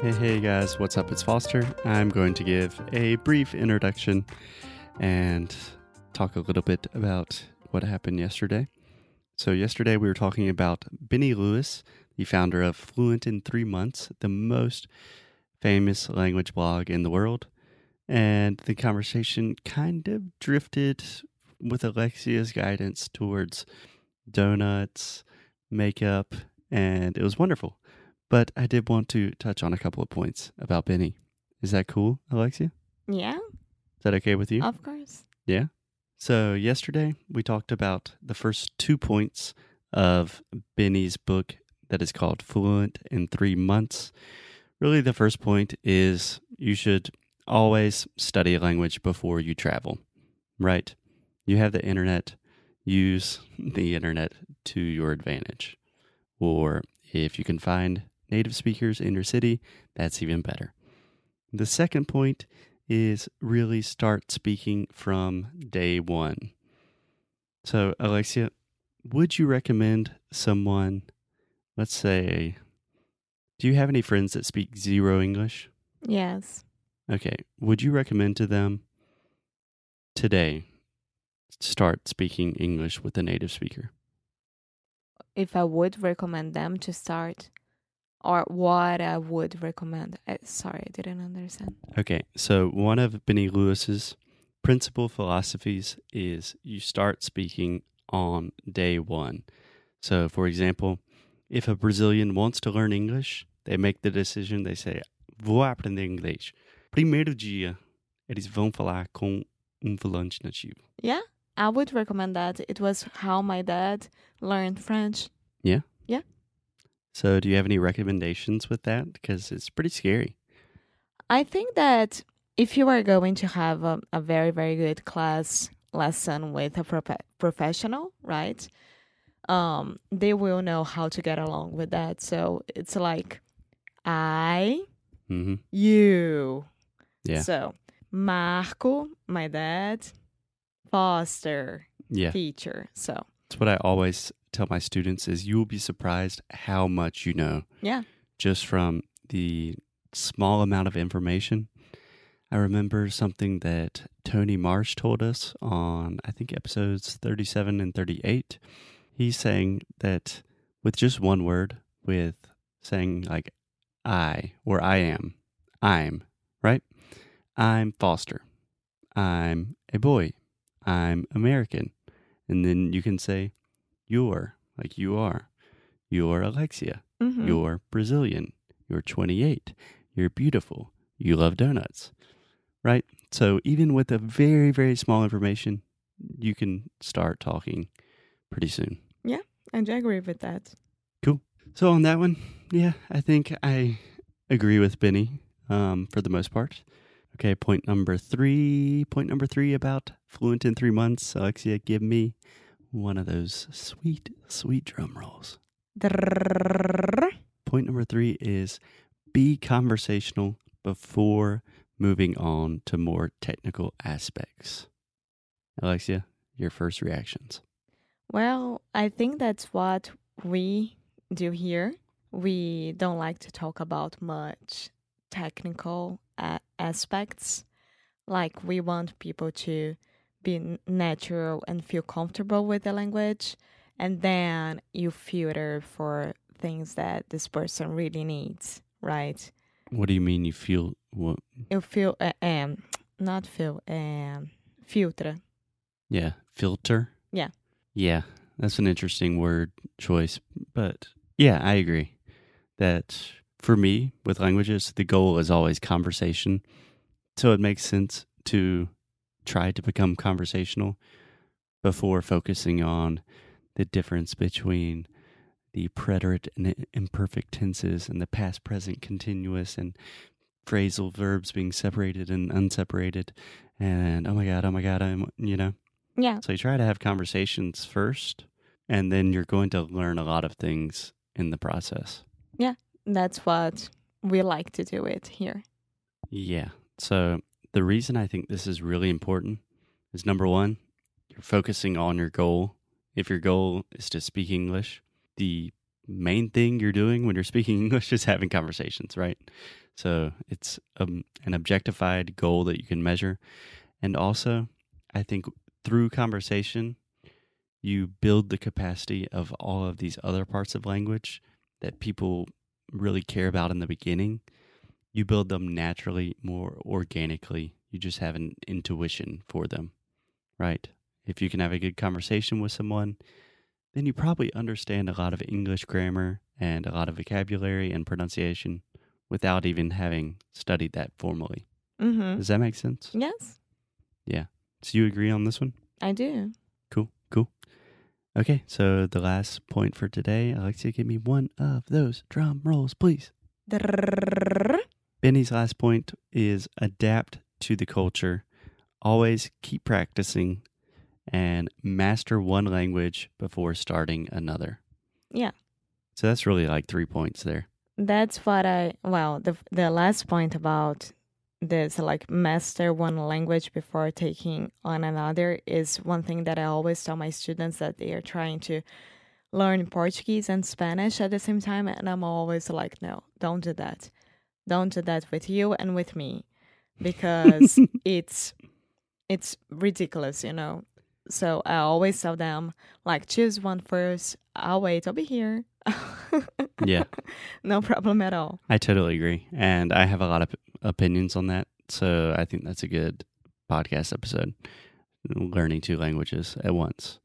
Hey, hey guys, what's up? It's Foster. I'm going to give a brief introduction and talk a little bit about what happened yesterday. So, yesterday we were talking about Benny Lewis, the founder of Fluent in Three Months, the most famous language blog in the world. And the conversation kind of drifted with Alexia's guidance towards donuts, makeup, and it was wonderful. But I did want to touch on a couple of points about Benny. Is that cool, Alexia? Yeah, Is that okay with you? of course. Yeah. So, yesterday we talked about the first two points of Benny's book that is called Fluent in Three Months. Really, the first point is you should always study a language before you travel, right? You have the internet, use the internet to your advantage. Or if you can find native speakers in your city, that's even better. The second point is really start speaking from day one. So, Alexia, would you recommend someone, let's say, do you have any friends that speak zero English? Yes. Okay. Would you recommend to them today start speaking English with a native speaker? If I would recommend them to start, or what I would recommend. Uh, sorry, I didn't understand. Okay, so one of Benny Lewis's principal philosophies is you start speaking on day one. So, for example, if a Brazilian wants to learn English, they make the decision, they say, vou aprender inglês. Primeiro dia, eles vão falar com um falante nativo. Yeah, I would recommend that. It was how my dad learned French. So, do you have any recommendations with that? Because it's pretty scary. I think that if you are going to have a, a very, very good class lesson with a prof- professional, right? Um, they will know how to get along with that. So it's like I, hmm you. Yeah. So Marco, my dad, Foster, Yeah. teacher. So That's what I always tell my students is you will be surprised how much you know. yeah, just from the small amount of information. I remember something that Tony Marsh told us on, I think, episodes 37 and 38. He's saying that with just one word, with saying like I or I am, I'm, right? I'm Foster. I'm a boy. I'm American. And then you can say you're, like you are. You're Alexia. Mhm. You're Brazilian. You're 28. You're beautiful. You love donuts. Right? So, even with a very, very small information, you can start talking pretty soon. Yeah, and I agree with that. Cool. So, on that one, yeah, I think I agree with Benny um, for the most part. Okay, point number three. Point number three about fluent in three months. Alexia, give me one of those sweet, sweet drum rolls. Point number three is be conversational before moving on to more technical aspects. Alexia, your first reactions. Well, I think that's what we do here. We don't like to talk about much technical aspects. Like, we want people to be natural and feel comfortable with the language. And then you filter for things that this person really needs, right? What do you mean you feel what You feel, uh, um, not feel, um, filter yeah, filter? Yeah. Yeah, that's an interesting word choice, but yeah, I agree that for me with languages the goal is always conversation. So it makes sense to try to become conversational before focusing on the difference between the preterite and imperfect tenses and the past, present, continuous, and phrasal verbs being separated and unseparated. And oh my God, oh my God, I'm, you know. Yeah. So you try to have conversations first, and then you're going to learn a lot of things in the process. Yeah. That's what we like to do it here. Yeah. So the reason I think this is really important is number one, you're focusing on your goal. If your goal is to speak English, the main thing you're doing when you're speaking English is having conversations, right? So it's um, an objectified goal that you can measure. And also, I think through conversation, you build the capacity of all of these other parts of language that people really care about in the beginning. You build them naturally, more organically. You just have an intuition for them, right? If you can have a good conversation with someone, then you probably understand a lot of English grammar and a lot of vocabulary and pronunciation without even having studied that formally. Mm-hmm. Does that make sense? Yes, Yeah. So you agree on this one? I do. Cool, cool. Okay, so the last point for today, Alexia, give me one of those drum rolls, please. Benny's last point is adapt to the culture. Always keep practicing and master one language before starting another. Yeah. So that's really like three points there. That's what I well the the last point about this like master one language before taking on another is one thing that I always tell my students that they are trying to learn Portuguese and Spanish at the same time and I'm always like no don't do that don't do that with you and with me because it's it's ridiculous you know so I always tell them like choose one first I'll wait I'll be here Yeah. no problem at all I totally agree. And I have a lot of opinions on that. So I think that's a good podcast episode. Learning two languages at once.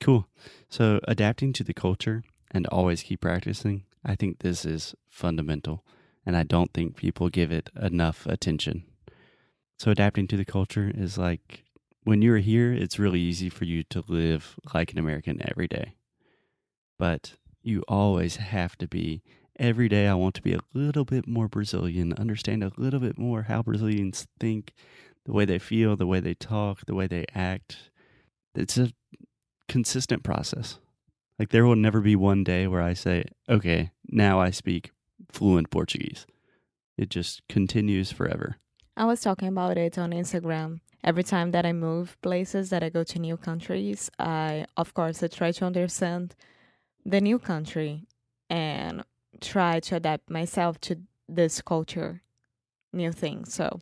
Cool. So adapting to the culture and always keep practicing. I think this is fundamental. And I don't think people give it enough attention. So adapting to the culture is like when you're here, it's really easy for you to live like an American every day. But you always have to be every day I want to be a little bit more Brazilian, understand a little bit more how Brazilians think, the way they feel, the way they talk, the way they act. It's a consistent process. Like there will never be one day where I say, okay, now I speak fluent Portuguese. It just continues forever. I was talking about it on Instagram. Every time that I move places, that I go to new countries, I, of course, I try to understand the new country and try to adapt myself to this culture, new things. So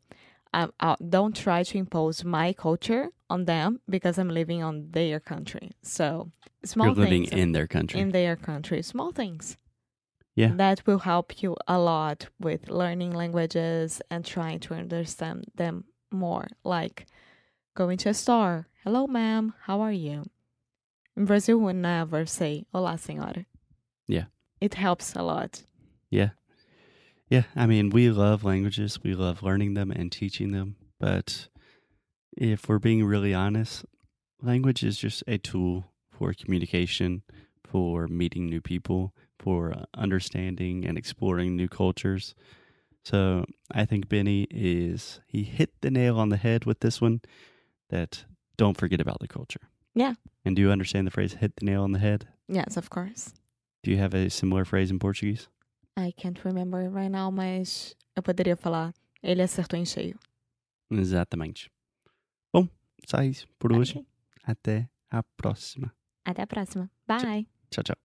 I, I don't try to impose my culture on them because I'm living on their country. So small You're living things in their country. in their country, small things. Yeah. That will help you a lot with learning languages and trying to understand them more. Like going to a store. Hello, ma'am. How are you? In Brazil, we never say Olá, senhora. Yeah. It helps a lot. Yeah. Yeah. I mean, we love languages. We love learning them and teaching them. But if we're being really honest, language is just a tool for communication, for meeting new people, for understanding and exploring new cultures. So I think Benny is, he hit the nail on the head with this one that don't forget about the culture. Yeah. And do you understand the phrase hit the nail on the head? Yes, of course. Do you have a similar phrase in Portuguese? I can't remember right now, mas eu poderia falar ele acertou em cheio. Exatamente. Bom, só isso por hoje. Ok. Até a próxima. Até a próxima. Bye. Tchau, tchau.